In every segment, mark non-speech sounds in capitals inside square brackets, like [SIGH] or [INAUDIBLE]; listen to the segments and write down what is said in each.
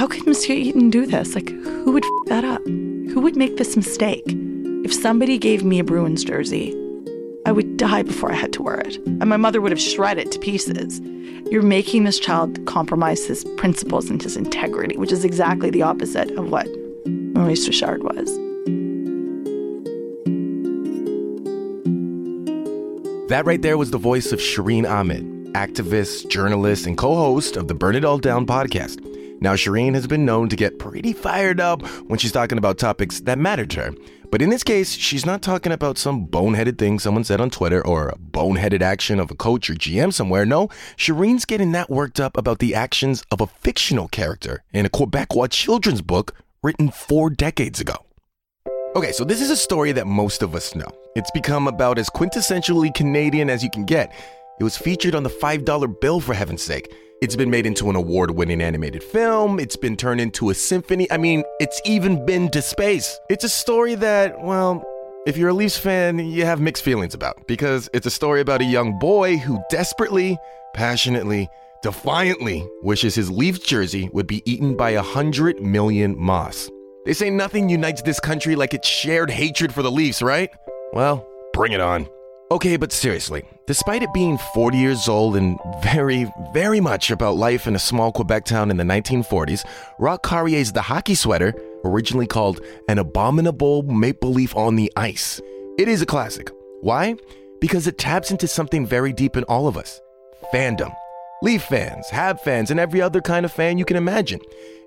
how could Monsieur Eaton do this? Like, who would f- that up? Who would make this mistake? If somebody gave me a Bruins jersey, I would die before I had to wear it. And my mother would have shredded it to pieces. You're making this child compromise his principles and his integrity, which is exactly the opposite of what Maurice Richard was. That right there was the voice of Shireen Ahmed, activist, journalist, and co host of the Burn It All Down podcast. Now, Shireen has been known to get pretty fired up when she's talking about topics that matter to her. But in this case, she's not talking about some boneheaded thing someone said on Twitter or a boneheaded action of a coach or GM somewhere. No, Shireen's getting that worked up about the actions of a fictional character in a Quebecois children's book written four decades ago. Okay, so this is a story that most of us know. It's become about as quintessentially Canadian as you can get. It was featured on the $5 bill, for heaven's sake. It's been made into an award winning animated film. It's been turned into a symphony. I mean, it's even been to space. It's a story that, well, if you're a Leafs fan, you have mixed feelings about because it's a story about a young boy who desperately, passionately, defiantly wishes his Leafs jersey would be eaten by a hundred million moths. They say nothing unites this country like its shared hatred for the Leafs, right? Well, bring it on. Okay, but seriously, despite it being 40 years old and very, very much about life in a small Quebec town in the 1940s, Roch Carrier's The Hockey Sweater, originally called An Abominable Maple Leaf on the Ice, it is a classic. Why? Because it taps into something very deep in all of us fandom. Leaf fans, Hab fans, and every other kind of fan you can imagine.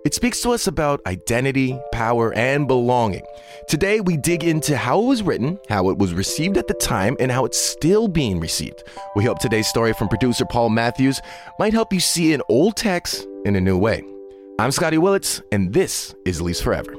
It speaks to us about identity, power, and belonging. Today, we dig into how it was written, how it was received at the time, and how it's still being received. We hope today's story from producer Paul Matthews might help you see an old text in a new way. I'm Scotty Willits, and this is Leafs Forever.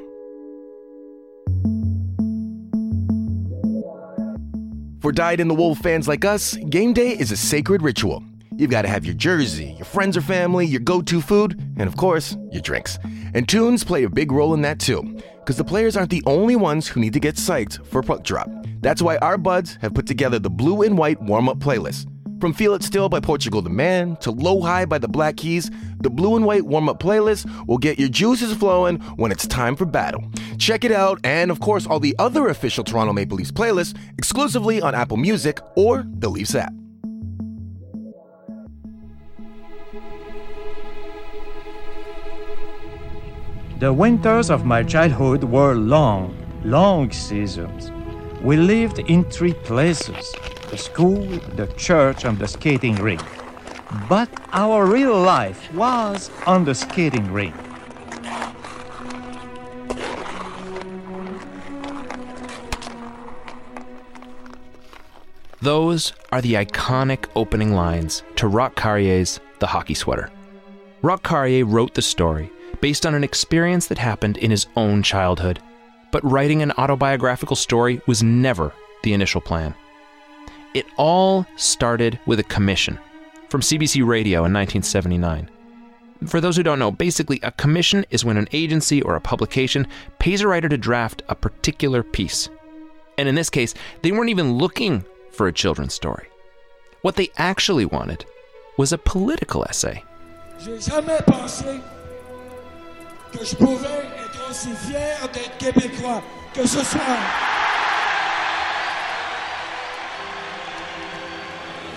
For dyed in the wool fans like us, game day is a sacred ritual. You've got to have your jersey, your friends or family, your go to food, and of course, your drinks. And tunes play a big role in that too, because the players aren't the only ones who need to get psyched for puck drop. That's why our buds have put together the blue and white warm up playlist. From Feel It Still by Portugal the Man to Low High by the Black Keys, the blue and white warm up playlist will get your juices flowing when it's time for battle. Check it out, and of course, all the other official Toronto Maple Leafs playlists exclusively on Apple Music or the Leafs app. The winters of my childhood were long, long seasons. We lived in three places the school, the church, and the skating rink. But our real life was on the skating rink. Those are the iconic opening lines to Roch Carrier's The Hockey Sweater. Roch Carrier wrote the story based on an experience that happened in his own childhood. But writing an autobiographical story was never the initial plan. It all started with a commission from CBC Radio in 1979. For those who don't know, basically, a commission is when an agency or a publication pays a writer to draft a particular piece. And in this case, they weren't even looking for a children's story. What they actually wanted was a political essay. J'ai jamais pensé que je pouvais être aussi fier d'être québécois que ce soir.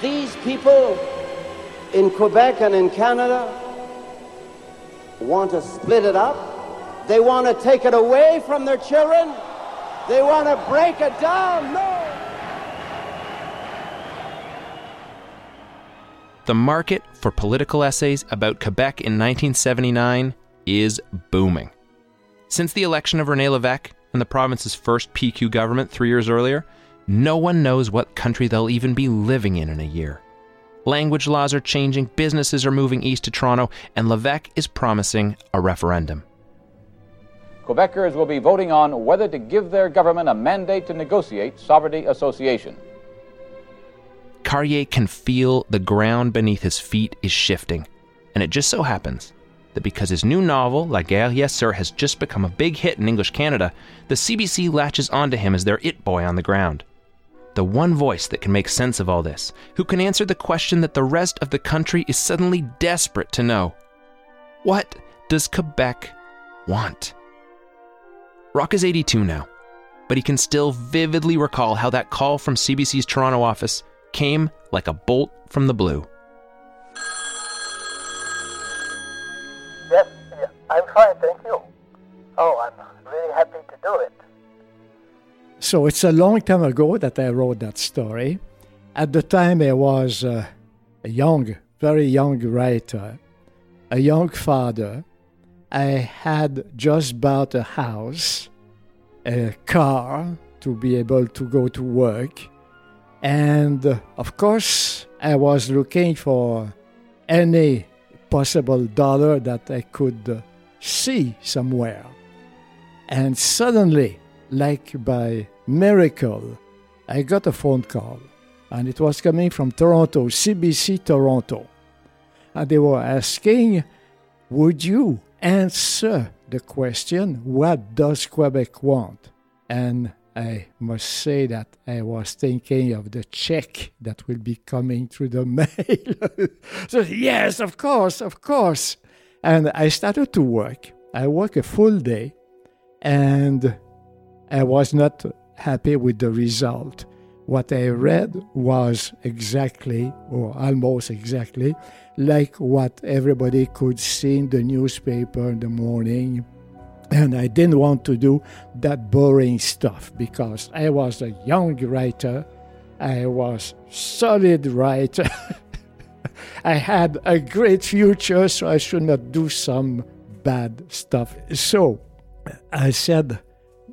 These people in Quebec and in Canada want to split it up. They want to take it away from their children. They want to break it down. No! The market for political essays about Quebec in 1979 is booming. Since the election of Rene Levesque and the province's first PQ government three years earlier, no one knows what country they'll even be living in in a year. Language laws are changing, businesses are moving east to Toronto, and Levesque is promising a referendum. Quebecers will be voting on whether to give their government a mandate to negotiate sovereignty association. Carrier can feel the ground beneath his feet is shifting, and it just so happens that because his new novel, La Guerre Yes Sir, has just become a big hit in English Canada, the CBC latches onto him as their it boy on the ground. The one voice that can make sense of all this, who can answer the question that the rest of the country is suddenly desperate to know. What does Quebec want? Roch is 82 now, but he can still vividly recall how that call from CBC's Toronto office came like a bolt from the blue. Fine, thank you. Oh, I'm really happy to do it. So it's a long time ago that I wrote that story. At the time, I was uh, a young, very young writer, a young father. I had just bought a house, a car to be able to go to work. And uh, of course, I was looking for any possible dollar that I could uh, see somewhere. And suddenly, like by miracle, I got a phone call, and it was coming from Toronto, CBC Toronto. And they were asking, Would you answer the question, What does Quebec want? And I must say that I was thinking of the check that will be coming through the [LAUGHS] mail. so, yes, of course, of course. And I started to work. I worked a full day, and I was not happy with the result. What I read was exactly, or almost exactly, like what everybody could see in the newspaper in the morning. And I didn't want to do that boring stuff because I was a young writer. I was solid writer. [LAUGHS] I had a great future, so I should not do some bad stuff. So I said,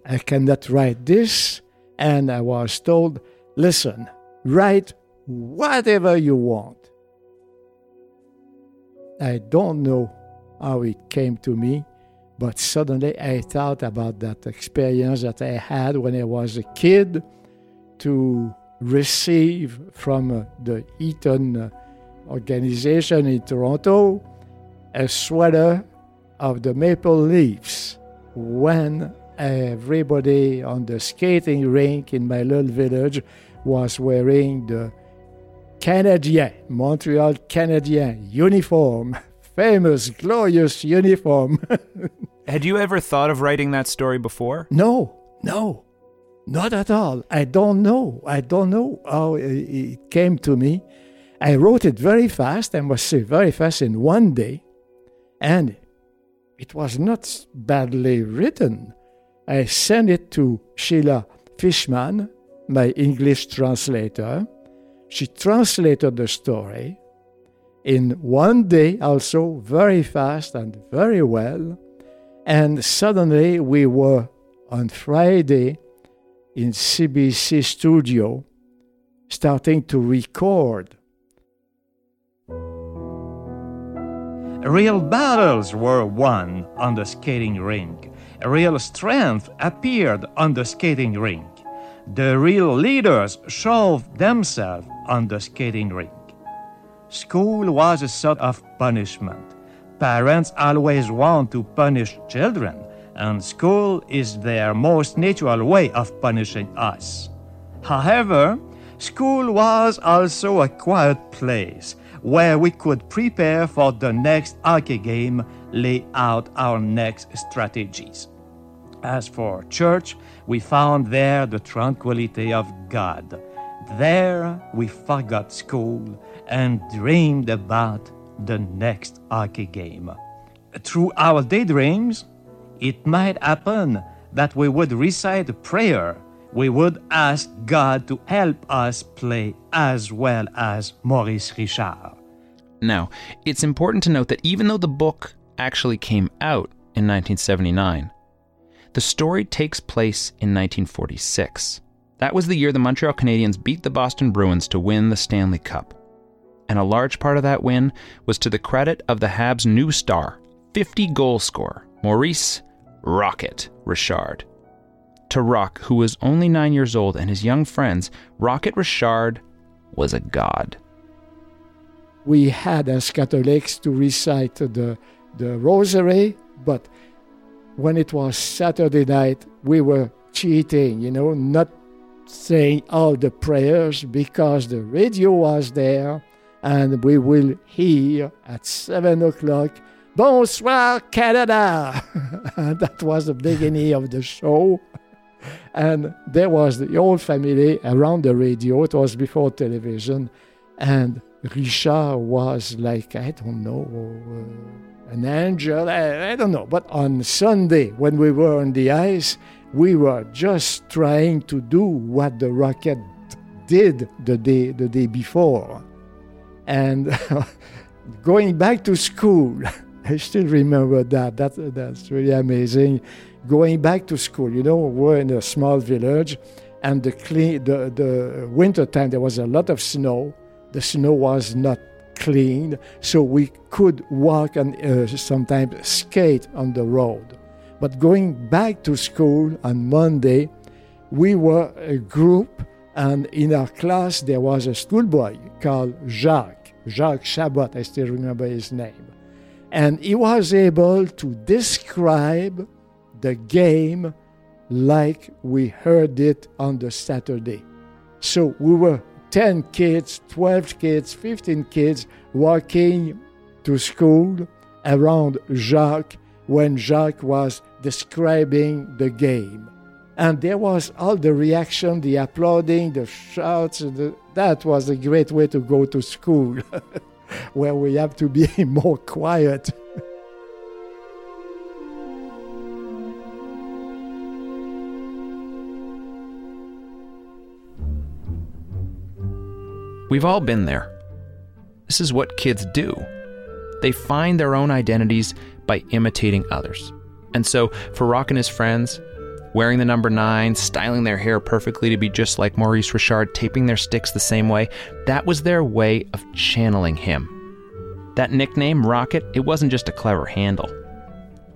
I cannot write this. And I was told, listen, write whatever you want. I don't know how it came to me, but suddenly I thought about that experience that I had when I was a kid to receive from the Eaton uh, organization in Toronto a sweater of the maple leaves when everybody on the skating rink in my little village was wearing the Canadien, Montreal Canadien uniform, [LAUGHS] famous, glorious uniform. [LAUGHS] Had you ever thought of writing that story before? no, no, not at all. I don't know. I don't know how it came to me. I wrote it very fast, and was very fast in one day, and it was not badly written. I sent it to Sheila Fischman, my English translator. She translated the story in one day, also very fast and very well. And suddenly we were on Friday in CBC studio starting to record. Real battles were won on the skating rink. Real strength appeared on the skating rink. The real leaders showed themselves on the skating rink. School was a sort of punishment. Parents always want to punish children, and school is their most natural way of punishing us. However, school was also a quiet place where we could prepare for the next hockey game, lay out our next strategies. As for church, we found there the tranquility of God. There we forgot school and dreamed about the next hockey game. Through our daydreams, it might happen that we would recite a prayer. We would ask God to help us play as well as Maurice Richard. Now, it's important to note that even though the book actually came out in 1979, the story takes place in 1946. That was the year the Montreal Canadiens beat the Boston Bruins to win the Stanley Cup. And a large part of that win was to the credit of the Habs' new star, 50 goal scorer, Maurice Rocket Richard. To Roch, who was only nine years old, and his young friends, Rocket Richard was a god. We had as Catholics to recite the, the rosary, but when it was Saturday night, we were cheating, you know, not saying all the prayers because the radio was there and we will hear at seven o'clock Bonsoir, Canada. [LAUGHS] that was the beginning of the show. [LAUGHS] And there was the whole family around the radio. It was before television. And Richard was like, I don't know, uh, an angel. I, I don't know. But on Sunday, when we were on the ice, we were just trying to do what the rocket did the day, the day before. And [LAUGHS] going back to school, [LAUGHS] I still remember that. that. That's really amazing. Going back to school, you know, we're in a small village, and the, clean, the, the winter time, there was a lot of snow. The snow was not clean, so we could walk and uh, sometimes skate on the road. But going back to school on Monday, we were a group, and in our class there was a schoolboy called Jacques, Jacques Chabot, I still remember his name. And he was able to describe the game like we heard it on the Saturday. So we were 10 kids, 12 kids, 15 kids walking to school around Jacques when Jacques was describing the game. And there was all the reaction, the applauding, the shouts. The, that was a great way to go to school. [LAUGHS] where we have to be [LAUGHS] more quiet. [LAUGHS] We've all been there. This is what kids do. They find their own identities by imitating others. And so, for Roch and his friends, wearing the number nine, styling their hair perfectly to be just like Maurice Richard, taping their sticks the same way, that was their way of channeling him. That nickname, Rocket, it wasn't just a clever handle.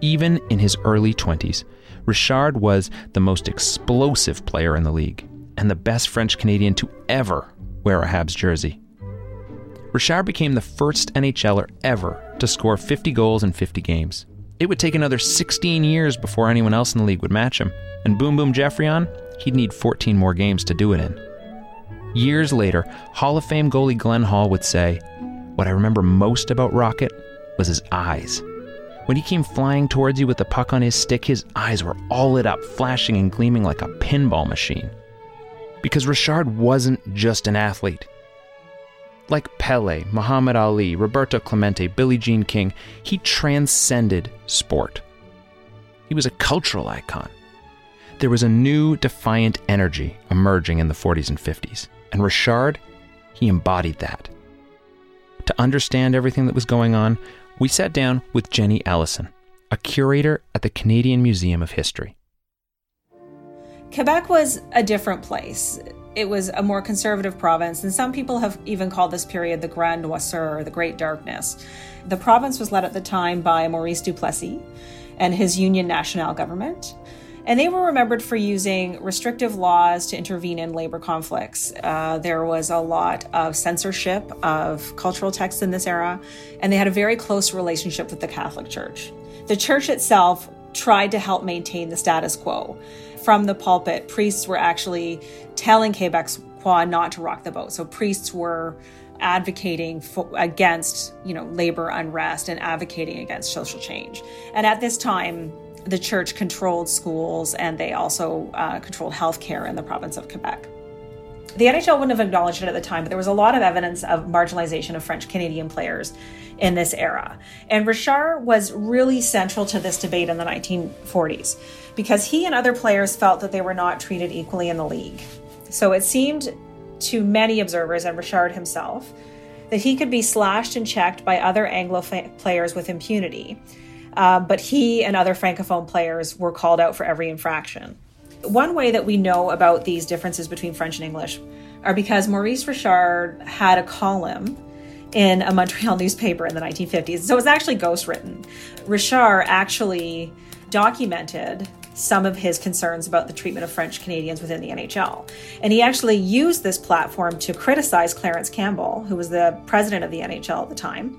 Even in his early 20s, Richard was the most explosive player in the league and the best French Canadian to ever wear a Habs jersey. Richard became the first NHLer ever to score 50 goals in 50 games. It would take another 16 years before anyone else in the league would match him, and Boom Boom Geoffrion, he'd need 14 more games to do it in. Years later, Hall of Fame goalie Glenn Hall would say, What I remember most about Rocket was his eyes. When he came flying towards you with the puck on his stick, his eyes were all lit up, flashing and gleaming like a pinball machine. Because Richard wasn't just an athlete. Like Pele, Muhammad Ali, Roberto Clemente, Billie Jean King, he transcended sport. He was a cultural icon. There was a new, defiant energy emerging in the 40s and 50s, and Richard, he embodied that. To understand everything that was going on, we sat down with Jenny Ellison, a curator at the Canadian Museum of History. Quebec was a different place. It was a more conservative province, and some people have even called this period the Grand Noirceur, or the Great Darkness. The province was led at the time by Maurice Duplessis and his Union Nationale government. And they were remembered for using restrictive laws to intervene in labor conflicts. Uh, there was a lot of censorship of cultural texts in this era, and they had a very close relationship with the Catholic Church. The church itself tried to help maintain the status quo from the pulpit, priests were actually telling Quebecois not to rock the boat. So priests were advocating for, against, you know, labor unrest and advocating against social change. And at this time, the church controlled schools and they also uh, controlled healthcare in the province of Quebec. The NHL wouldn't have acknowledged it at the time, but there was a lot of evidence of marginalization of French Canadian players in this era. And Richard was really central to this debate in the 1940s because he and other players felt that they were not treated equally in the league. So it seemed to many observers and Richard himself that he could be slashed and checked by other Anglo players with impunity. Uh, but he and other Francophone players were called out for every infraction. One way that we know about these differences between French and English are because Maurice Richard had a column in a Montreal [LAUGHS] newspaper in the 1950s. So it was actually ghostwritten. Richard actually documented some of his concerns about the treatment of French Canadians within the NHL. And he actually used this platform to criticize Clarence Campbell, who was the president of the NHL at the time,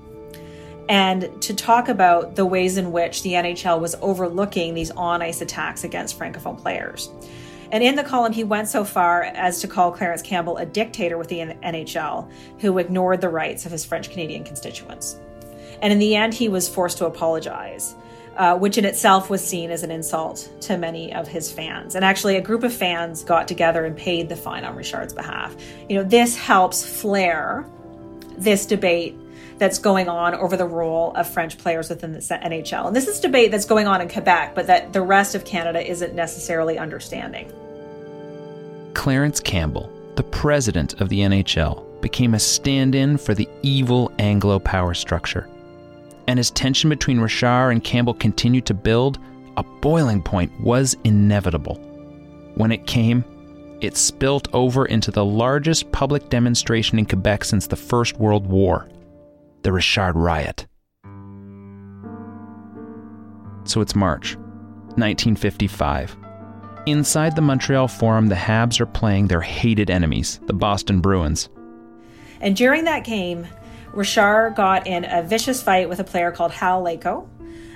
and to talk about the ways in which the NHL was overlooking these on ice attacks against Francophone players. And in the column, he went so far as to call Clarence Campbell a dictator with the NHL who ignored the rights of his French Canadian constituents. And in the end, he was forced to apologize. Uh, which in itself was seen as an insult to many of his fans. And actually, a group of fans got together and paid the fine on Richard's behalf. You know, this helps flare this debate that's going on over the role of French players within the NHL. And this is debate that's going on in Quebec, but that the rest of Canada isn't necessarily understanding. Clarence Campbell, the president of the NHL, became a stand in for the evil Anglo power structure and as tension between Richard and Campbell continued to build, a boiling point was inevitable. When it came, it spilt over into the largest public demonstration in Quebec since the First World War the Richard Riot. So it's March, 1955. Inside the Montreal Forum, the Habs are playing their hated enemies, the Boston Bruins. And during that game, Richard got in a vicious fight with a player called Hal Laycoe.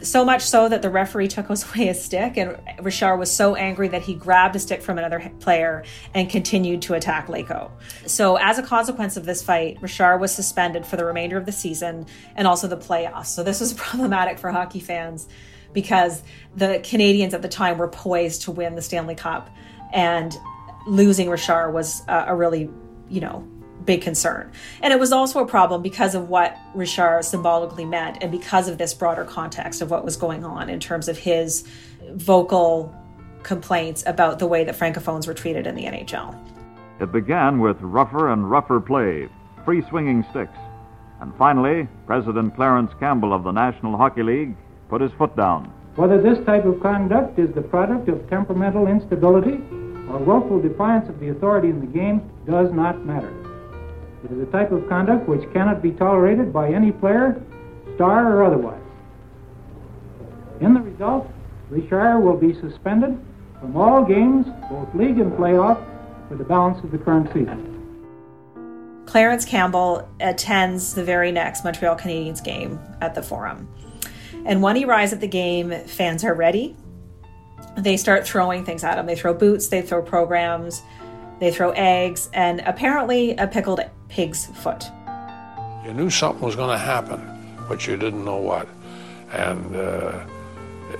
So much so that the referee took [LAUGHS] away his stick, and Richard was so angry that he grabbed a stick from another player and continued to attack Laycoe. So, as a consequence of this fight, Richard was suspended for the remainder of the season and also the playoffs. So, this was [LAUGHS] problematic for hockey fans because the Canadiens at the time were poised to win the Stanley Cup, and losing Richard was a really, you know, big concern. And it was also a problem because of what Richard symbolically meant and because of this broader context of what was going on in terms of his vocal complaints about the way that francophones were treated in the NHL. It began with rougher and rougher play, free swinging sticks. And finally, President Clarence Campbell of the National Hockey League put his foot down. Whether this type of conduct is the product of temperamental instability or willful defiance of the authority in the game does not matter. It is a type of conduct which cannot be tolerated by any player, star or otherwise. In the result, Richard will be suspended from all games, both league and playoff, for the balance of the current season. Clarence Campbell attends the very next Montreal Canadiens game at the Forum. And when he arrives at the game, fans are ready. They start throwing things at him. They throw boots, they throw programs, they throw eggs, and apparently a pickled pig's foot. You knew something was going to happen, but you didn't know what. And uh,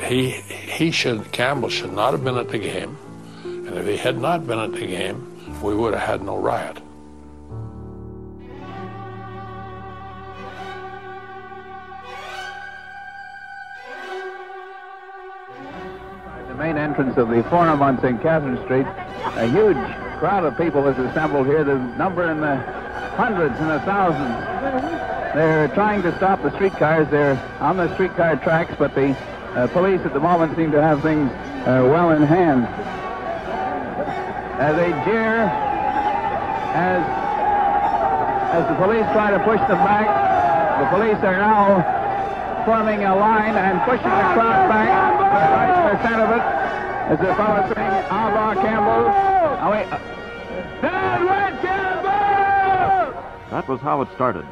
he, he should, Campbell should not have been at the game. And if he had not been at the game, we would have had no riot. The main entrance of the Forum on St. Catherine Street, a huge crowd of people has assembled here. The number in the hundreds and a thousand. They're trying to stop the streetcars. They're on the streetcar tracks, but the uh, police at the moment seem to have things uh, well in hand. As they jeer, as, as the police try to push them back, the police are now forming a line and pushing the crowd back right center of it. As the fellow saying, Outlaw Campbell. Oh, wait. That was how it started.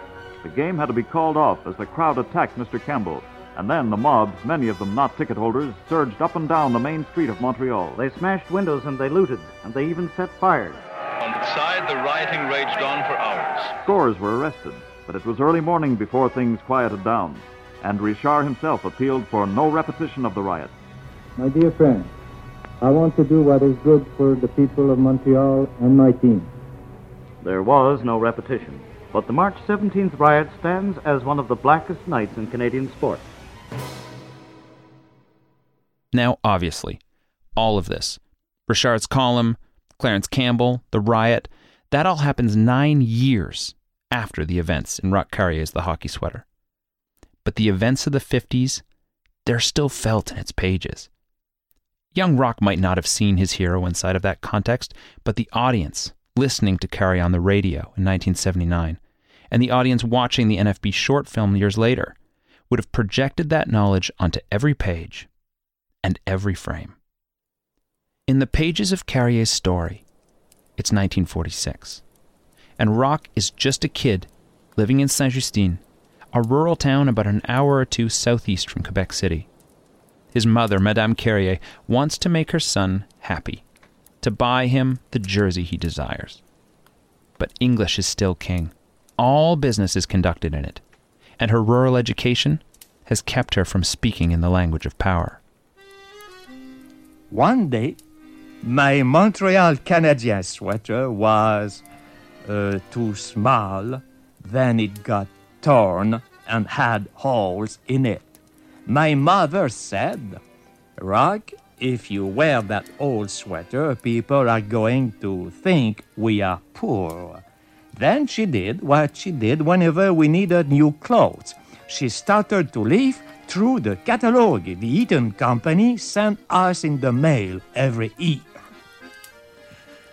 The game had to be called off as the crowd attacked Mr. Campbell. And then the mobs, many of them not ticket holders, surged up and down the main street of Montreal. They smashed windows and they looted, and they even set fires. On the side, the rioting raged on for hours. Scores were arrested, but it was early morning before things quieted down. And Richard himself appealed for no repetition of the riot. My dear friends, I want to do what is good for the people of Montreal and my team. There was no repetition. But the March 17th riot stands as one of the blackest nights in Canadian sport. Now, obviously, all of this Richard's column, Clarence Campbell, the riot that all happens nine years after the events in Roch Carrier's The Hockey Sweater. But the events of the 50s, they're still felt in its pages. Young Roch might not have seen his hero inside of that context, but the audience, listening to Carrier on the radio in 1979, and the audience watching the NFB short film years later would have projected that knowledge onto every page and every frame. In the pages of Carrier's story, it's 1946, and Roch is just a kid living in Saint Justine, a rural town about an hour or two southeast from Quebec City. His mother, Madame Carrier, wants to make her son happy to buy him the jersey he desires. But English is still king. All business is conducted in it. and her rural education has kept her from speaking in the language of power. One day, my Montreal Canadien sweater was uh, too small, then it got torn and had holes in it. My mother said, Roch, if you wear that old sweater, people are going to think we are poor. Then she did what she did whenever we needed new clothes. She started to leaf through the catalog the Eaton Company sent us in the mail every year.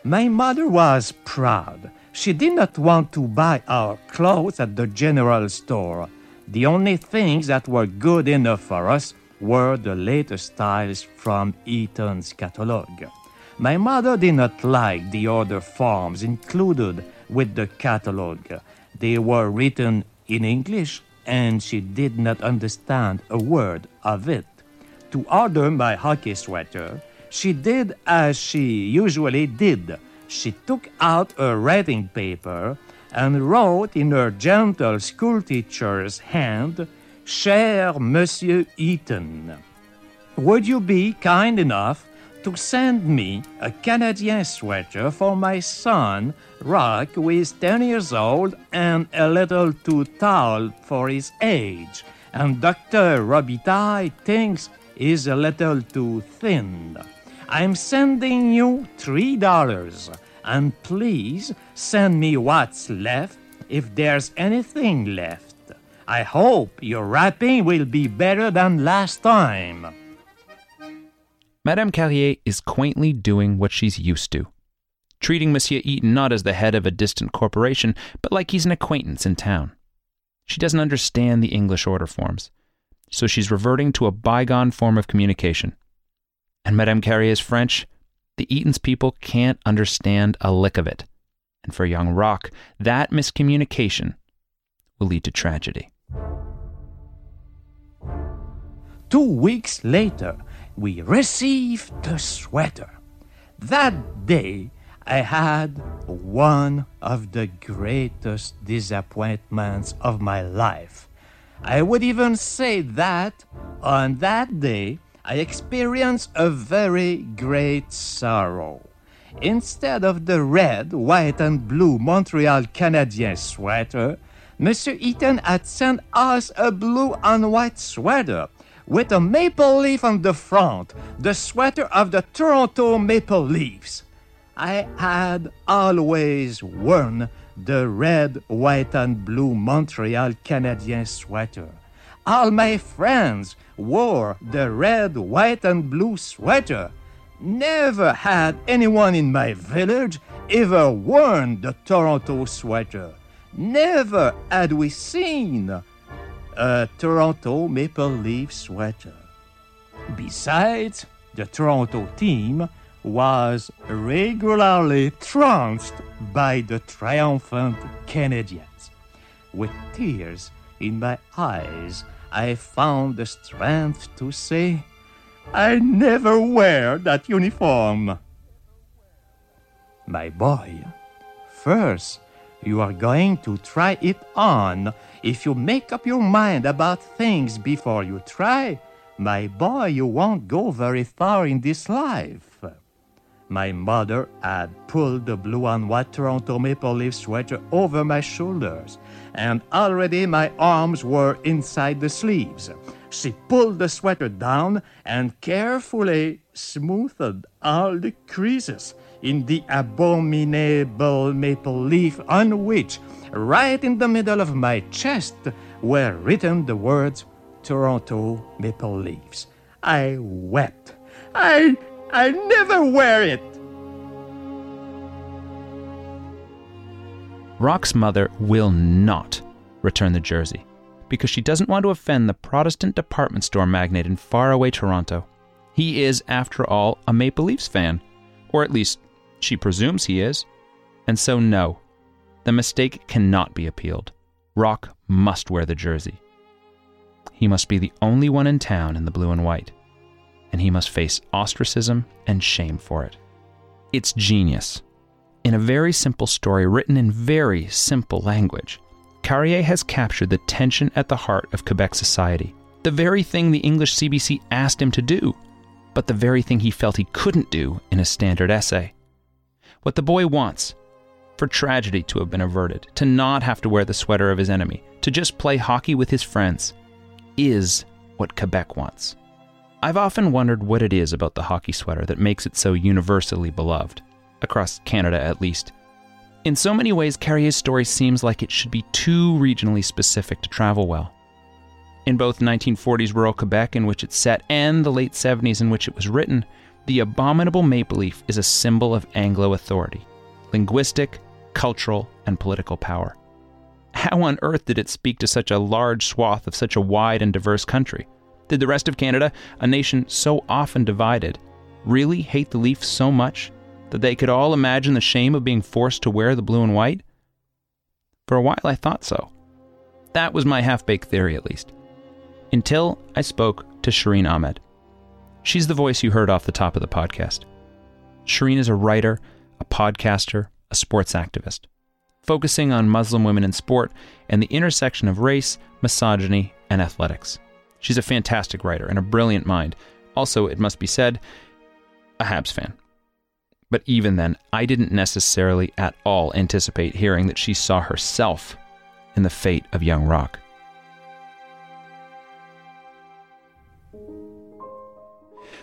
My mother was proud. She did not want to buy our clothes at the general store. The only things that were good enough for us were the latest styles from Eaton's catalog. My mother did not like the other forms included with the catalog. They were written in English and she did not understand a word of it. To order my hockey sweater, she did as she usually did. She took out a writing paper and wrote in her gentle schoolteacher's hand, Cher Monsieur Eaton, would you be kind enough to send me a Canadian sweater for my son, Roch, who is 10 years old and a little too tall for his age, and Dr. Robitaille thinks he's a little too thin. I'm sending you three dollars, and please send me what's left if there's anything left. I hope your wrapping will be better than last time. Madame Carrier is quaintly doing what she's used to, treating Monsieur Eaton not as the head of a distant corporation, but like he's an acquaintance in town. She doesn't understand the English order forms, so she's reverting to a bygone form of communication. And Madame Carrier's French, the Eaton's people can't understand a lick of it. And for young Roch, that miscommunication will lead to tragedy. Two weeks later, we received the sweater. That day, I had one of the greatest disappointments of my life. I would even say that on that day, I experienced a very great sorrow. Instead of the red, white, and blue Montreal Canadien sweater, Monsieur Eaton had sent us a blue and white sweater with a maple leaf on the front, the sweater of the Toronto Maple Leafs. I had always worn the red, white, and blue Montreal Canadien sweater. All my friends wore the red, white, and blue sweater. Never had anyone in my village ever worn the Toronto sweater. Never had we seen a Toronto Maple Leaf sweater. Besides, the Toronto team was regularly trounced by the triumphant Canadians. With tears in my eyes, I found the strength to say, I never wear that uniform. My boy, first you are going to try it on. If you make up your mind about things before you try, my boy, you won't go very far in this life. My mother had pulled the blue and white Toronto Maple Leaf sweater over my shoulders, and already my arms were inside the sleeves. She pulled the sweater down and carefully smoothed all the creases in the abominable maple leaf on which, right in the middle of my chest, were written the words Toronto Maple Leafs. I wept. I I never wear it. Roch's mother will not return the jersey because she doesn't want to offend the Protestant department store magnate in faraway Toronto. He is, after all, a Maple Leafs fan, or at least she presumes he is. And so, no, the mistake cannot be appealed. Roch must wear the jersey. He must be the only one in town in the blue and white, and he must face ostracism and shame for it. It's genius. In a very simple story written in very simple language, Carrier has captured the tension at the heart of Quebec society, the very thing the English CBC asked him to do, but the very thing he felt he couldn't do in a standard essay. What the boy wants for tragedy to have been averted, to not have to wear the sweater of his enemy, to just play hockey with his friends, is what Quebec wants. I've often wondered what it is about the hockey sweater that makes it so universally beloved, across Canada at least. In so many ways, Carrier's story seems like it should be too regionally specific to travel well. In both 1940s rural Quebec, in which it's set, and the late 70s, in which it was written, the abominable maple leaf is a symbol of Anglo authority linguistic, cultural, and political power. How on earth did it speak to such a large swath of such a wide and diverse country? Did the rest of Canada, a nation so often divided, really hate the leaf so much that they could all imagine the shame of being forced to wear the blue and white? For a while I thought so. That was my half baked theory, at least. Until I spoke to Shireen Ahmed. She's the voice you heard off the top of the podcast. Shireen is a writer, a podcaster, a sports activist, focusing on Muslim women in sport and the intersection of race, misogyny, and athletics. She's a fantastic writer and a brilliant mind. Also, it must be said, a Habs fan. But even then, I didn't necessarily at all anticipate hearing that she saw herself in the fate of young Roch.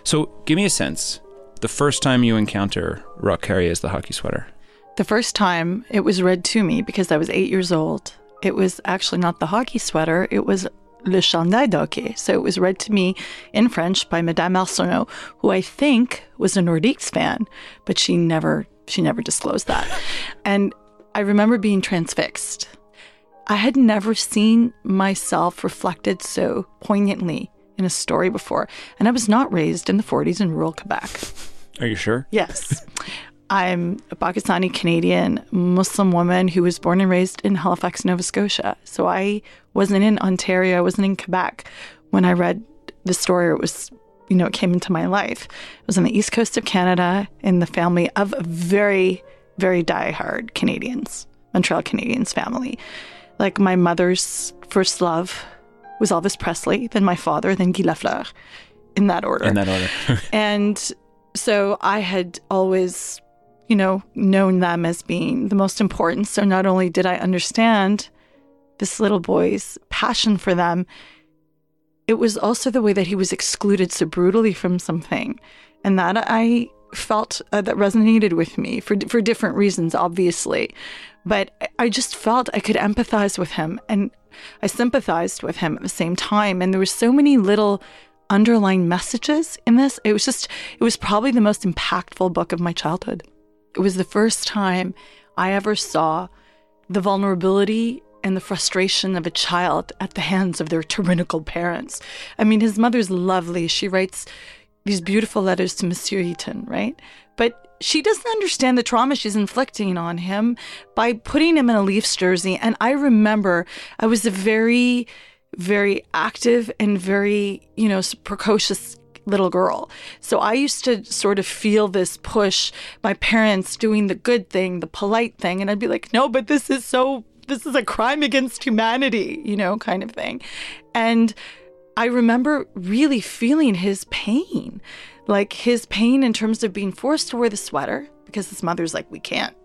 So, give me a sense. The first time you encounter Roch as the hockey sweater. The first time it was read to me because I was eight years old. It was actually not the hockey sweater, it was Le Chandail d'Hockey. So it was read to me in French by Madame Arsenault, who I think was a Nordiques fan, but she never she never disclosed that. [LAUGHS] and I remember being transfixed. I had never seen myself reflected so poignantly in a story before, and I was not raised in the 40s in rural Quebec. Are you sure? Yes. [LAUGHS] I'm a Pakistani Canadian Muslim woman who was born and raised in Halifax, Nova Scotia. So I wasn't in Ontario, I wasn't in Quebec when I read the story. It was, you know, it came into my life. It was on the east coast of Canada in the family of a very, very diehard Canadians, Montreal Canadians family. Like my mother's first love was Elvis Presley, then my father, then Guy Lafleur, in that order. In that order. [LAUGHS] and so I had always, you know, known them as being the most important. So not only did I understand this little boy's passion for them, it was also the way that he was excluded so brutally from something. And that I felt uh, that resonated with me for for different reasons obviously but I just felt I could empathize with him and I sympathized with him at the same time. And there were so many little underlying messages in this. It was just, it was probably the most impactful book of my childhood. It was the first time I ever saw the vulnerability and the frustration of a child at the hands of their tyrannical parents. I mean, his mother's lovely. She writes these beautiful letters to Monsieur Eaton, right? But she doesn't understand the trauma she's inflicting on him by putting him in a Leafs jersey. And I remember I was a very, very active and very, you know, precocious little girl. So I used to sort of feel this push, my parents doing the good thing, the polite thing. And I'd be like, no, but this is so, this is a crime against humanity, you know, kind of thing. And I remember really feeling his pain like his pain in terms of being forced to wear the sweater because his mother's like, we can't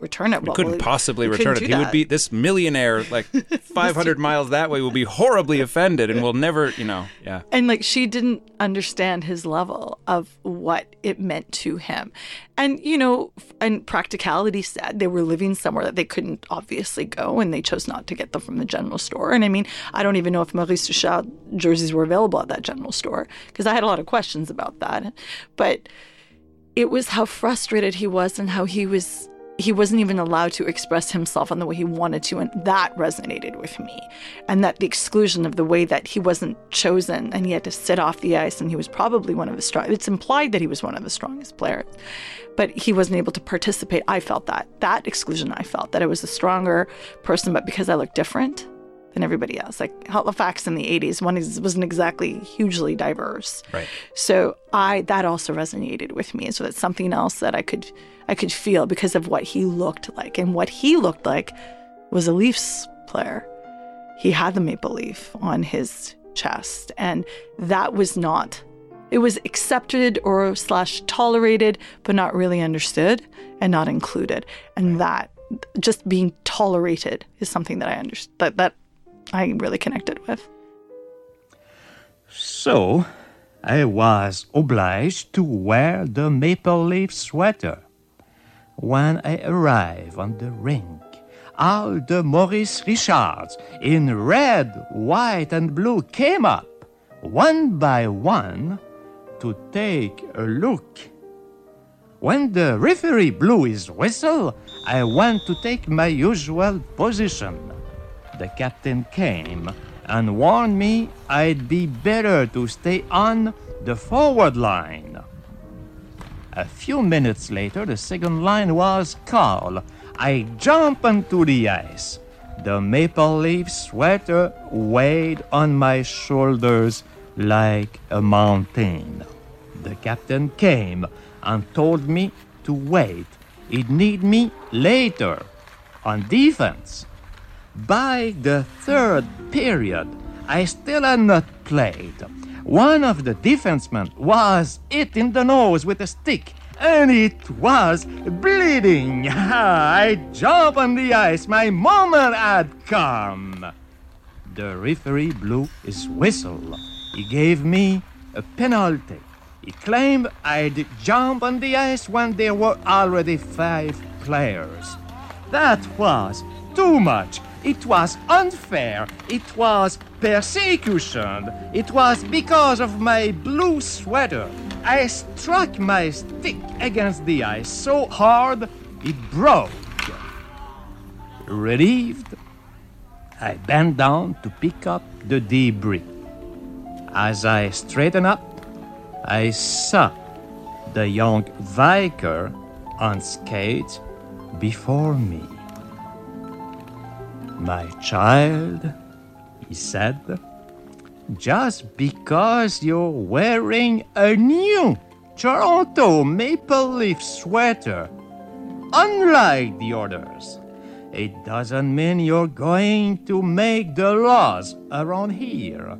return it. We couldn't possibly return it. He would be this millionaire, like [LAUGHS] 500 miles that way, will be horribly offended and will never, you know, yeah. And like she didn't understand his level of what it meant to him. And, you know, and practicality said they were living somewhere that they couldn't obviously go and they chose not to get them from the general store. And I mean, I don't even know if Maurice Richard jerseys were available at that general store because I had a lot of questions about that. But it was how frustrated he was and how he was he wasn't even allowed to express himself in the way he wanted to and that resonated with me. And that the exclusion of the way that he wasn't chosen and he had to sit off the ice and he was probably one of the strong it's implied that he was one of the strongest players but he wasn't able to participate. I felt that that exclusion i felt that i was a stronger person but because i looked different than everybody else. Like Halifax in the 80s, one is, wasn't exactly hugely diverse. Right. So I that also resonated with me. So that's something else that I could I could feel because of what he looked like. And what he looked like was a Leafs player. He had the maple leaf on his chest, and that was not. It was accepted or slash tolerated, but not really understood and not included. And that just being tolerated is something that I understand that, that I really connected with. So, I was obliged to wear the maple leaf sweater. When I arrived on the rink, all the Maurice Richards in red, white, and blue came up, one by one, to take a look. When the referee blew his whistle, I went to take my usual position. The captain came and warned me I'd be better to stay on the forward line. A few minutes later, the second line was called. I jumped onto the ice. The maple leaf sweater weighed on my shoulders like a mountain. The captain came and told me to wait. He'd need me later on defense. By the third period, I still had not played. One of the defensemen was hit in the nose with a stick, and it was bleeding. [LAUGHS] I jumped on the ice. My moment had come. The referee blew his whistle. He gave me a penalty. He claimed I'd jump on the ice when there were already five players. That was too much. It was unfair. It was persecution. It was because of my blue sweater. I struck my stick against the ice so hard it broke. Relieved, I bent down to pick up the debris. As I straightened up, I saw the young Vicar on skates before me. My child, he said, just because you're wearing a new Toronto Maple Leaf sweater, unlike the others, it doesn't mean you're going to make the laws around here.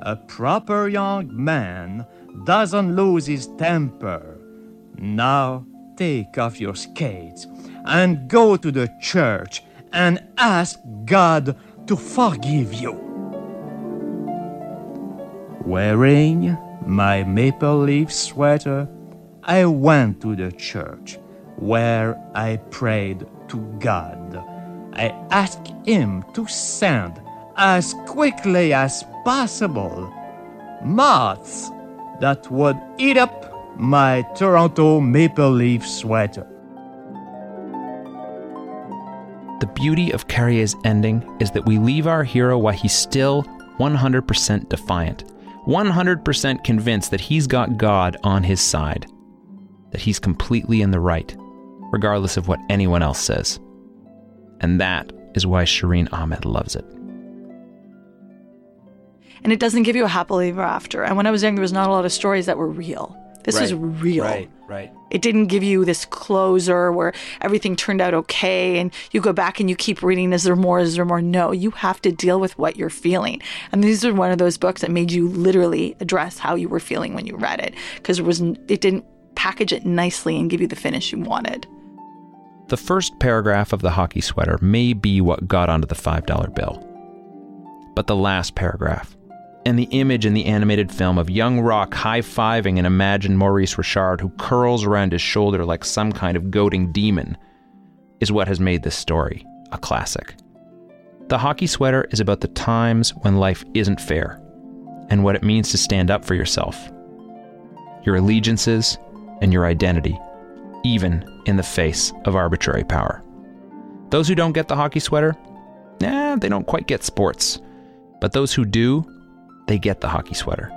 A proper young man doesn't lose his temper. Now take off your skates and go to the church and ask God to forgive you. Wearing my maple leaf sweater, I went to the church where I prayed to God. I asked Him to send as quickly as possible moths that would eat up my Toronto Maple Leaf sweater. The beauty of Carrier's ending is that we leave our hero while he's still 100% defiant, 100% convinced that he's got God on his side, that he's completely in the right, regardless of what anyone else says. And that is why Shireen Ahmed loves it. And it doesn't give you a happily ever after. And when I was young, there was not a lot of stories that were real. This was Right, real. Right, right. It didn't give you this closer where everything turned out okay and you go back and you keep reading, is there more, is there more? No, you have to deal with what you're feeling. And these are one of those books that made you literally address how you were feeling when you read it because it was it didn't package it nicely and give you the finish you wanted. The first paragraph of the hockey sweater may be what got onto the $5 bill. But the last paragraph, and the image in the animated film of young Roch high fiving an imagined Maurice Richard who curls around his shoulder like some kind of goading demon, is what has made this story a classic. The hockey sweater is about the times when life isn't fair and what it means to stand up for yourself, your allegiances, and your identity, even in the face of arbitrary power. Those who don't get the hockey sweater, nah, they don't quite get sports. But those who do, they get the hockey sweater.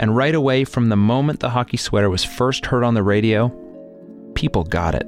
And right away, from the moment the hockey sweater was first heard on the radio, people got it.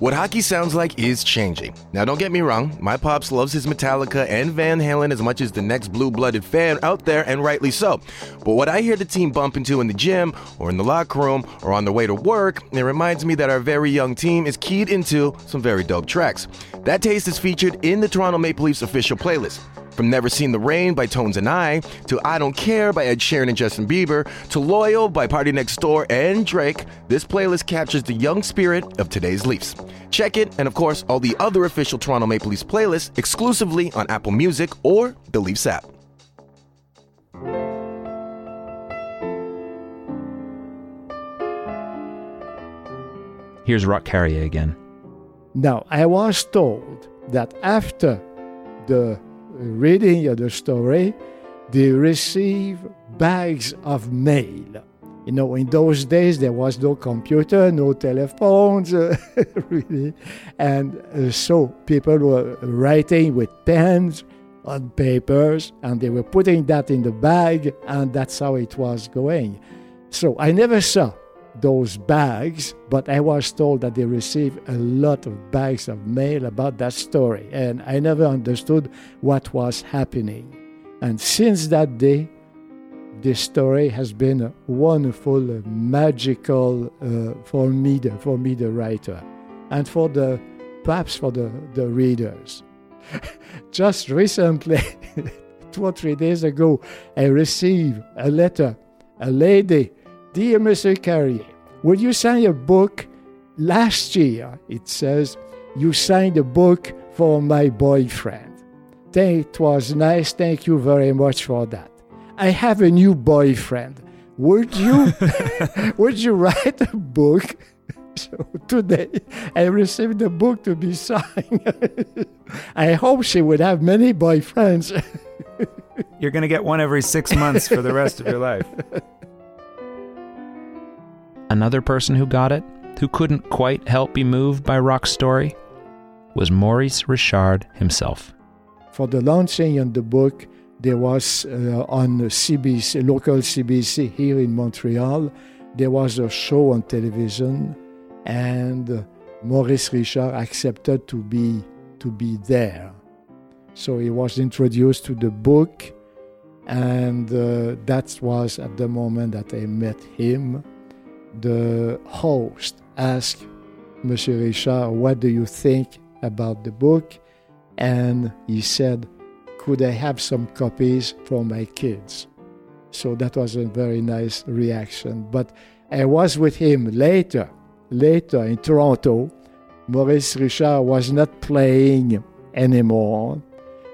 What hockey sounds like is changing. Now, don't get me wrong, my pops loves his Metallica and Van Halen as much as the next blue blooded fan out there, and rightly so. But what I hear the team bump into in the gym, or in the locker room, or on their way to work, it reminds me that our very young team is keyed into some very dope tracks. That taste is featured in the Toronto Maple Leafs official playlist. From Never Seen the Rain by Tones and I, to I Don't Care by Ed Sheeran and Justin Bieber, to Loyal by Party Next Door and Drake, this playlist captures the young spirit of today's Leafs. Check it, and of course, all the other official Toronto Maple Leafs playlists exclusively on Apple Music or the Leafs app. Here's Roch Carrier again. Now, I was told that after the reading the story, they receive bags of mail. You know, in those days there was no computer, no telephones, [LAUGHS] really, and uh, so people were writing with pens on papers, and they were putting that in the bag, and that's how it was going. So I never saw those bags, but I was told that they received a lot of bags of mail about that story, and I never understood what was happening. And since that day, this story has been a wonderful, uh, magical uh, for me, the, for me, the writer, and for the perhaps for the, the readers. [LAUGHS] Just recently, [LAUGHS] two or three days ago, I received a letter. A lady Dear Mr. Carrier, would you sign a book? Last year, it says, you signed a book for my boyfriend. It was nice. Thank you very much for that. I have a new boyfriend. Would you [LAUGHS] would you write a book? [LAUGHS] So today I received a book to be signed. [LAUGHS] I hope she would have many boyfriends. You're going to get one every six months for the rest of your life. Another person who got it, who couldn't quite help be moved by Roch's story, was Maurice Richard himself. For the launching of the book, there was uh, on CBC, local CBC here in Montreal, there was a show on television, and Maurice Richard accepted to be to be there. So he was introduced to the book, and uh, that was at the moment that I met him the host asked Monsieur Richard, What do you think about the book? And he said, Could I have some copies for my kids? So that was a very nice reaction. But I was with him later, later in Toronto. Maurice Richard was not playing anymore.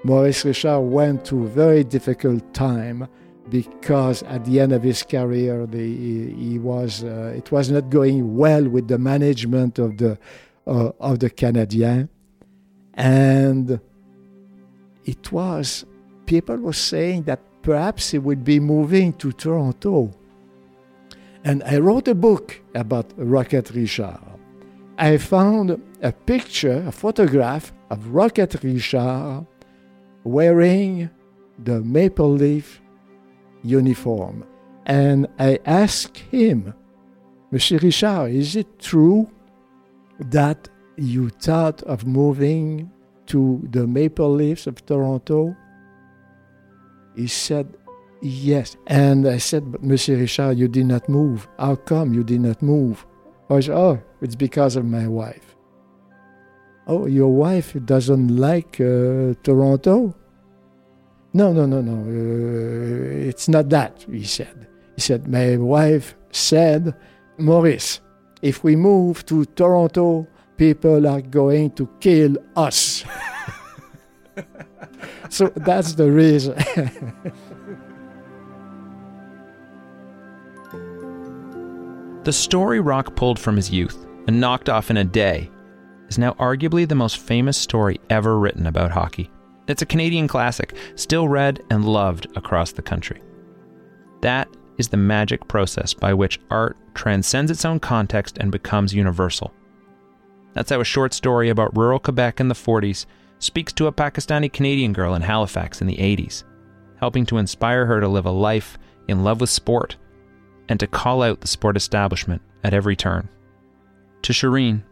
Maurice Richard went through a very difficult time because at the end of his career, the, he was uh, it was not going well with the management of the uh, of the Canadiens, and it was people were saying that perhaps he would be moving to Toronto. And I wrote a book about Rocket Richard. I found a picture, a photograph of Rocket Richard wearing the maple leaf uniform. And I asked him, Monsieur Richard, is it true that you thought of moving to the Maple Leafs of Toronto? He said, Yes. And I said, But Monsieur Richard, you did not move. How come you did not move? I said, Oh, it's because of my wife. Oh, your wife doesn't like uh, Toronto? No, no, no, no. Uh, it's not that, he said. He said, My wife said, Maurice, if we move to Toronto, people are going to kill us. [LAUGHS] so that's the reason. [LAUGHS] the story Roch pulled from his youth and knocked off in a day is now arguably the most famous story ever written about hockey. It's a Canadian classic, still read and loved across the country. That is the magic process by which art transcends its own context and becomes universal. That's how a short story about rural Quebec in the 40s speaks to a Pakistani Canadian girl in Halifax in the 80s, helping to inspire her to live a life in love with sport and to call out the sport establishment at every turn. To Shireen,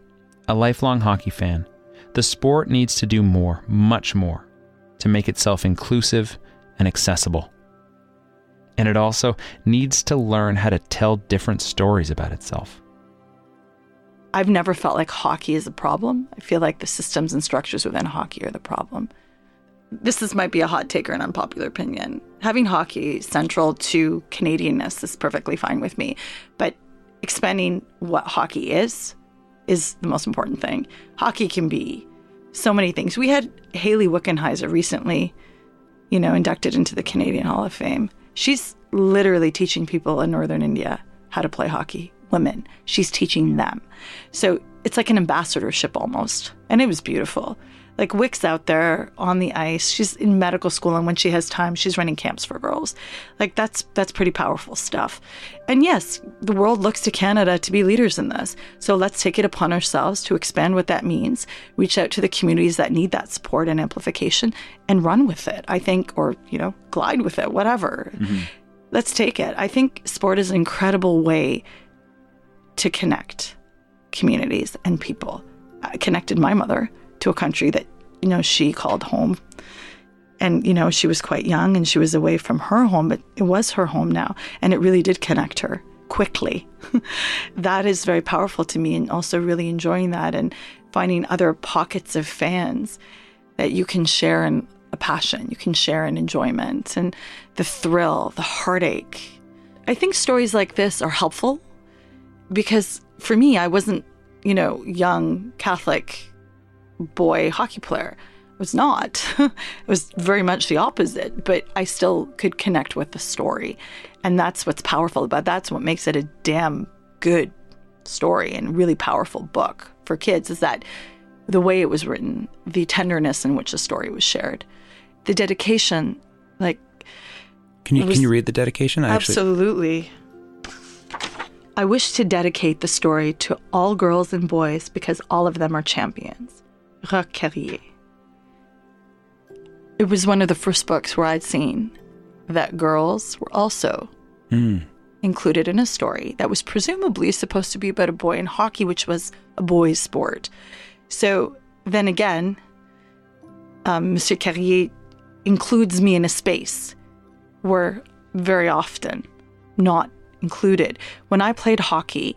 a lifelong hockey fan, the sport needs to do more, much more, to make itself inclusive and accessible. And it also needs to learn how to tell different stories about itself. I've never felt like hockey is a problem. I feel like the systems and structures within hockey are the problem. This is, might be a hot take or an unpopular opinion. Having hockey central to Canadianness is perfectly fine with me, but expanding what hockey is is the most important thing. Hockey can be so many things. We had Hayley Wickenheiser recently, you know, inducted into the Canadian Hall of Fame. She's literally teaching people in Northern India how to play hockey, women. She's teaching them. So it's like an ambassadorship almost. And it was beautiful. Like Wick's out there on the ice. She's in medical school and when she has time, she's running camps for girls. Like that's that's pretty powerful stuff. And yes, the world looks to Canada to be leaders in this. So let's take it upon ourselves to expand what that means, reach out to the communities that need that support and amplification and run with it. I think or, you know, glide with it, whatever. Mm-hmm. Let's take it. I think sport is an incredible way to connect communities and people. I connected my mother to a country that, you know, she called home. And, you know, she was quite young and she was away from her home, but it was her home now. And it really did connect her quickly. [LAUGHS] that is very powerful to me and also really enjoying that and finding other pockets of fans that you can share in a passion, you can share an enjoyment and the thrill, the heartache. I think stories like this are helpful because for me, I wasn't, you know, young Catholic boy hockey player. I was not. [LAUGHS] it was very much the opposite, but I still could connect with the story. And that's what's powerful about it. that's what makes it a damn good story and really powerful book for kids is that the way it was written, the tenderness in which the story was shared, the dedication, like Can you was, can you read the dedication? I absolutely. Actually... I wish to dedicate the story to all girls and boys because all of them are champions. Carrier. It was one of the first books where I'd seen that girls were also mm. included in a story that was presumably supposed to be about a boy in hockey, which was a boy's sport. So then again, um, Monsieur Carrier includes me in a space where very often not included. When I played hockey,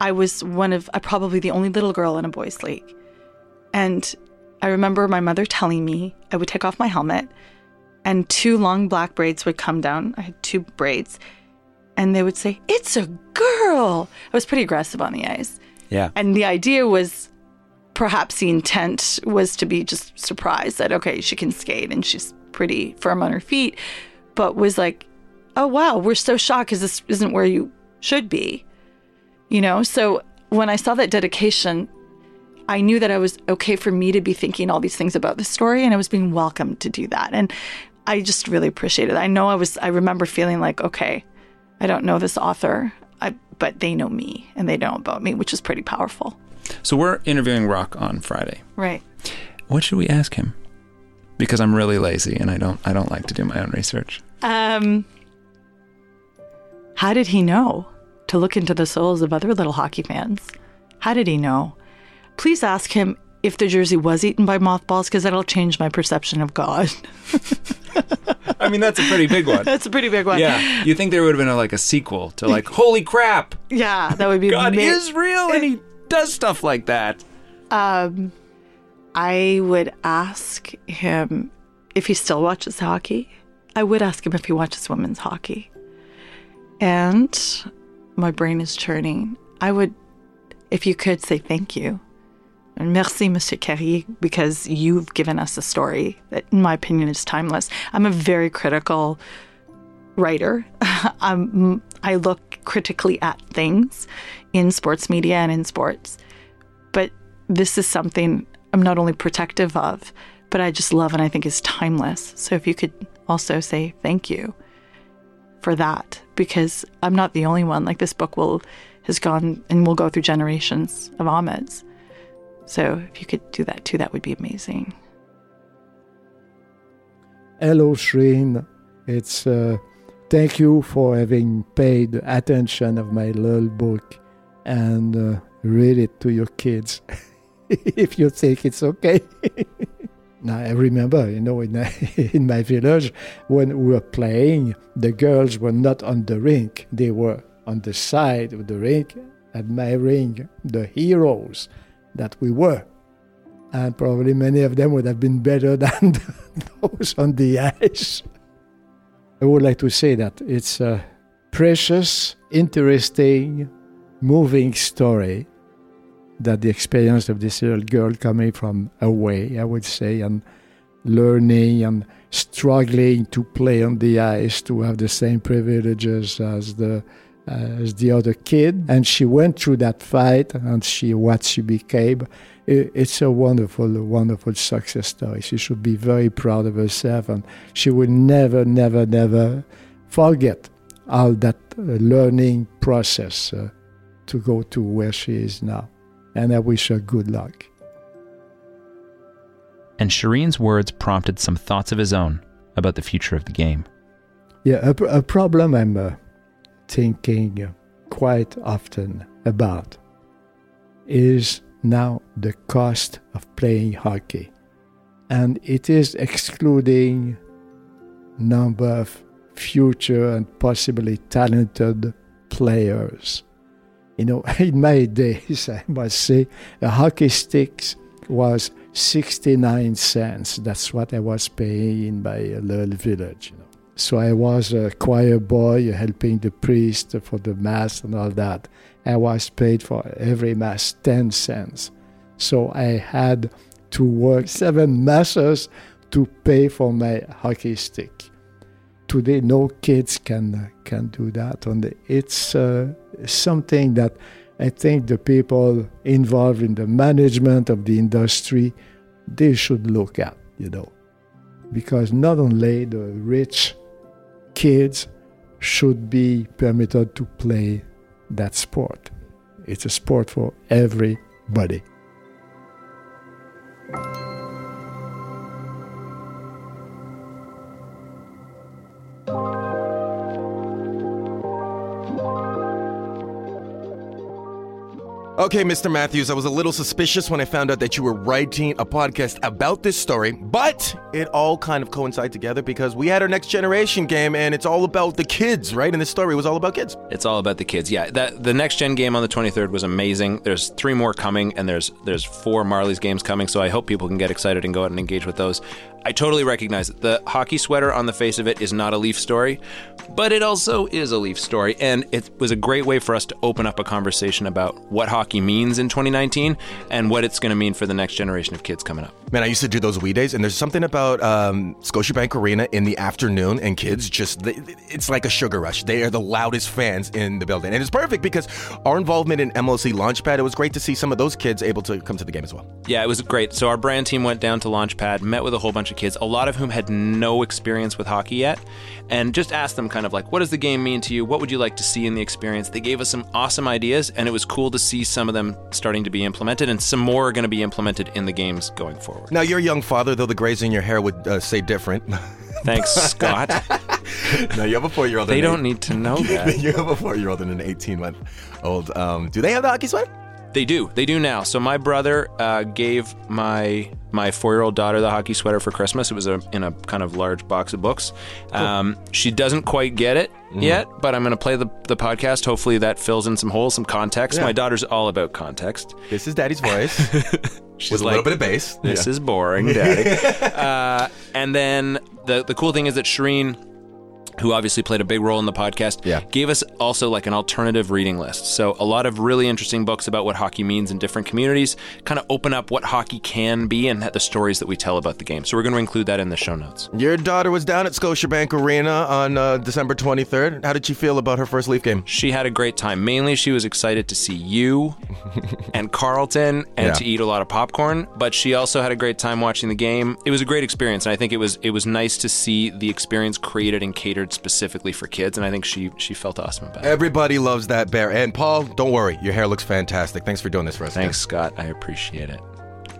I was one of uh, probably the only little girl in a boys' league. And I remember my mother telling me I would take off my helmet and two long black braids would come down. I had two braids and they would say, It's a girl. I was pretty aggressive on the ice. Yeah. And the idea was perhaps the intent was to be just surprised that, okay, she can skate and she's pretty firm on her feet, but was like, oh, wow, we're so shocked because this isn't where you should be. You know? So when I saw that dedication, I knew that I was okay for me to be thinking all these things about the story and I was being welcomed to do that. And I just really appreciated it. I know I was, I remember feeling like, okay, I don't know this author, I, but they know me and they know about me, which is pretty powerful. So we're interviewing Roch on Friday. Right. What should we ask him? Because I'm really lazy and I don't I don't like to do my own research. Um How did he know to look into the souls of other little hockey fans? How did he know? Please ask him if the jersey was eaten by mothballs because that'll change my perception of God. [LAUGHS] I mean, that's a pretty big one. that's a pretty big one. Yeah. You think there would have been a, like a sequel to like, [LAUGHS] holy crap. Yeah, that would be God ma- is real and he does stuff like that. Um, I would ask him if he still watches hockey. I would ask him if he watches women's hockey. And my brain is churning. I would, if you could say thank you Merci, Monsieur Carrier, because you've given us a story that, in my opinion, is timeless. I'm a very critical writer. [LAUGHS] I look critically at things in sports media and in sports. But this is something I'm not only protective of, but I just love and I think is timeless. So if you could also say thank you for that, because I'm not the only one. Like this book will has gone and will go through generations of Ahmeds. So if you could do that too, that would be amazing. Hello, Shireen. It's uh, thank you for having paid attention of my little book and uh, read it to your kids. [LAUGHS] if you think it's okay. [LAUGHS] now I remember, you know, in, [LAUGHS] in my village, when we were playing, the girls were not on the rink; they were on the side of the rink, admiring the heroes that we were. And probably many of them would have been better [LAUGHS] than those on the ice. I would like to say that it's a precious, interesting, moving story that the experience of this little girl coming from away, I would say, and learning and struggling to play on the ice, to have the same privileges as the as the other kid, and she went through that fight, and she what she became. It's a wonderful, wonderful success story. She should be very proud of herself, and she will never, never, never forget all that uh, learning process uh, to go to where she is now. And I wish her good luck. And Shireen's words prompted some thoughts of his own about the future of the game. Yeah, a, a problem I'm uh, thinking quite often about is now the cost of playing hockey. And it is excluding number of future and possibly talented players. You know, [LAUGHS] in my days, I must say, a hockey stick was 69 cents. That's what I was paying in my little village. You know. So I was a choir boy helping the priest for the mass and all that. I was paid for every mass 10 cents. So I had to work seven masses to pay for my hockey stick. Today, no kids can can do that, and it's uh, something that I think the people involved in the management of the industry they should look at, you know, because not only the rich kids should be permitted to play that sport. It's a sport for everybody. Okay, Mr. Matthews, I was a little suspicious when I found out that you were writing a podcast about this story, but it all kind of coincides together because we had our next generation game and it's all about the kids, right? And this story was all about kids. It's all about the kids. Yeah, that the next gen game on the 23rd was amazing. There's three more coming and there's there's four Marlies games coming, so I hope people can get excited and go out and engage with those. I totally recognize it. The hockey sweater on the face of it is not a Leaf story, but it also is a Leaf story. And it was a great way for us to open up a conversation about what hockey means in 2019 and what it's going to mean for the next generation of kids coming up. Man, I used to do those wee days, and there's something about um, Scotiabank Arena in the afternoon, and kids just, it's like a sugar rush. They are the loudest fans in the building. And it's perfect because our involvement in MLSE Launchpad, it was great to see some of those kids able to come to the game as well. Yeah, it was great. So our brand team went down to Launchpad, met with a whole bunch of kids, a lot of whom had no experience with hockey yet, and just asked them kind of like, what does the game mean to you? What would you like to see in the experience? They gave us some awesome ideas, and it was cool to see some of them starting to be implemented, and some more are going to be implemented in the games going forward. Now, you're a young father, though the grays in your hair would uh, say different. Thanks, Scott. [LAUGHS] no, you have a four year old. They don't need to know [LAUGHS] that. you have a four year old and an 18 month old. Um, do they have the hockey sweater? They do. They do now. So my brother uh, gave my my four year old daughter the hockey sweater for Christmas. It was a, in a kind of large box of books. Um, she doesn't quite get it Mm-hmm. yet, but I'm going to play the, the podcast. Hopefully that fills in some holes, some context. Yeah. My daughter's all about context. This is Daddy's voice. [LAUGHS] She's With a little bit of bass. This Yeah. is boring, Daddy. [LAUGHS] uh, and then the the cool thing is that Shireen, who obviously played a big role in the podcast, Yeah. gave us also like an alternative reading list. So a lot of really interesting books about what hockey means in different communities, kind of open up what hockey can be and the stories that we tell about the game. So we're going to include that in the show notes. Your daughter was down at Scotiabank Arena on uh, December 23rd. How did she feel about her first Leaf game? She had a great time. Mainly, she was excited to see you [LAUGHS] and Carlton and Yeah. to eat a lot of popcorn. But she also had a great time watching the game. It was a great experience, and I think it was it was nice to see the experience created and catered specifically for kids. And I think she she felt awesome about it. Everybody loves that bear. And Paul, don't worry, your hair looks fantastic. Thanks for doing this for us. Thanks, Scott. I appreciate it.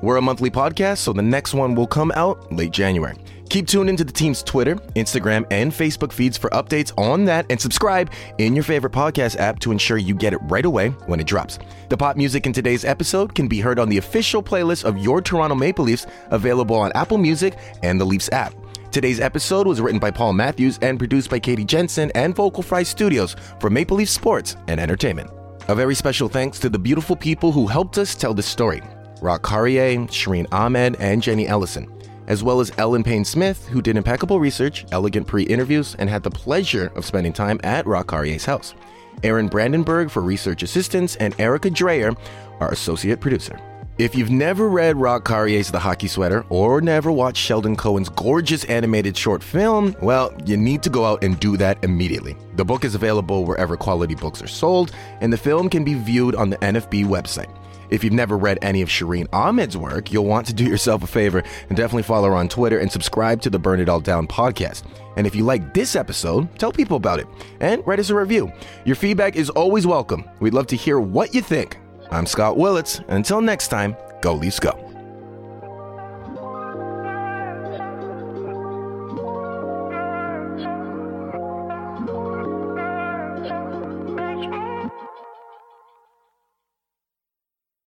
We're a monthly podcast, so the next one will come out late January. Keep tuned into the team's Twitter, Instagram, and Facebook feeds for updates on that and subscribe in your favorite podcast app to ensure you get it right away when it drops. The pop music in today's episode can be heard on the official playlist of your Toronto Maple Leafs available on Apple Music and the Leafs app. Today's episode was written by Paul Matthews and produced by Katie Jensen and Vocal Fry Studios for Maple Leaf Sports and Entertainment. A very special thanks to the beautiful people who helped us tell this story Roch Carrier, Shireen Ahmed, and Jenny Ellison as well as Ellen Payne Smith, who did impeccable research, elegant pre interviews, and had the pleasure of spending time at Roch Carrier's house. Aaron Brandenburg for research assistance, and Erica Dreyer, our associate producer. If you've never read Roch Carrier's The Hockey Sweater or never watched Sheldon Cohen's gorgeous animated short film, well, you need to go out and do that immediately. The book is available wherever quality books are sold, and the film can be viewed on the NFB website. If you've never read any of Shireen Ahmed's work, you'll want to do yourself a favor and definitely follow her on Twitter and subscribe to the Burn It All Down podcast. And if you like this episode, tell people about it and write us a review. Your feedback is always welcome. We'd love to hear what you think. I'm Scott Willits. Until next time, go Leafs go.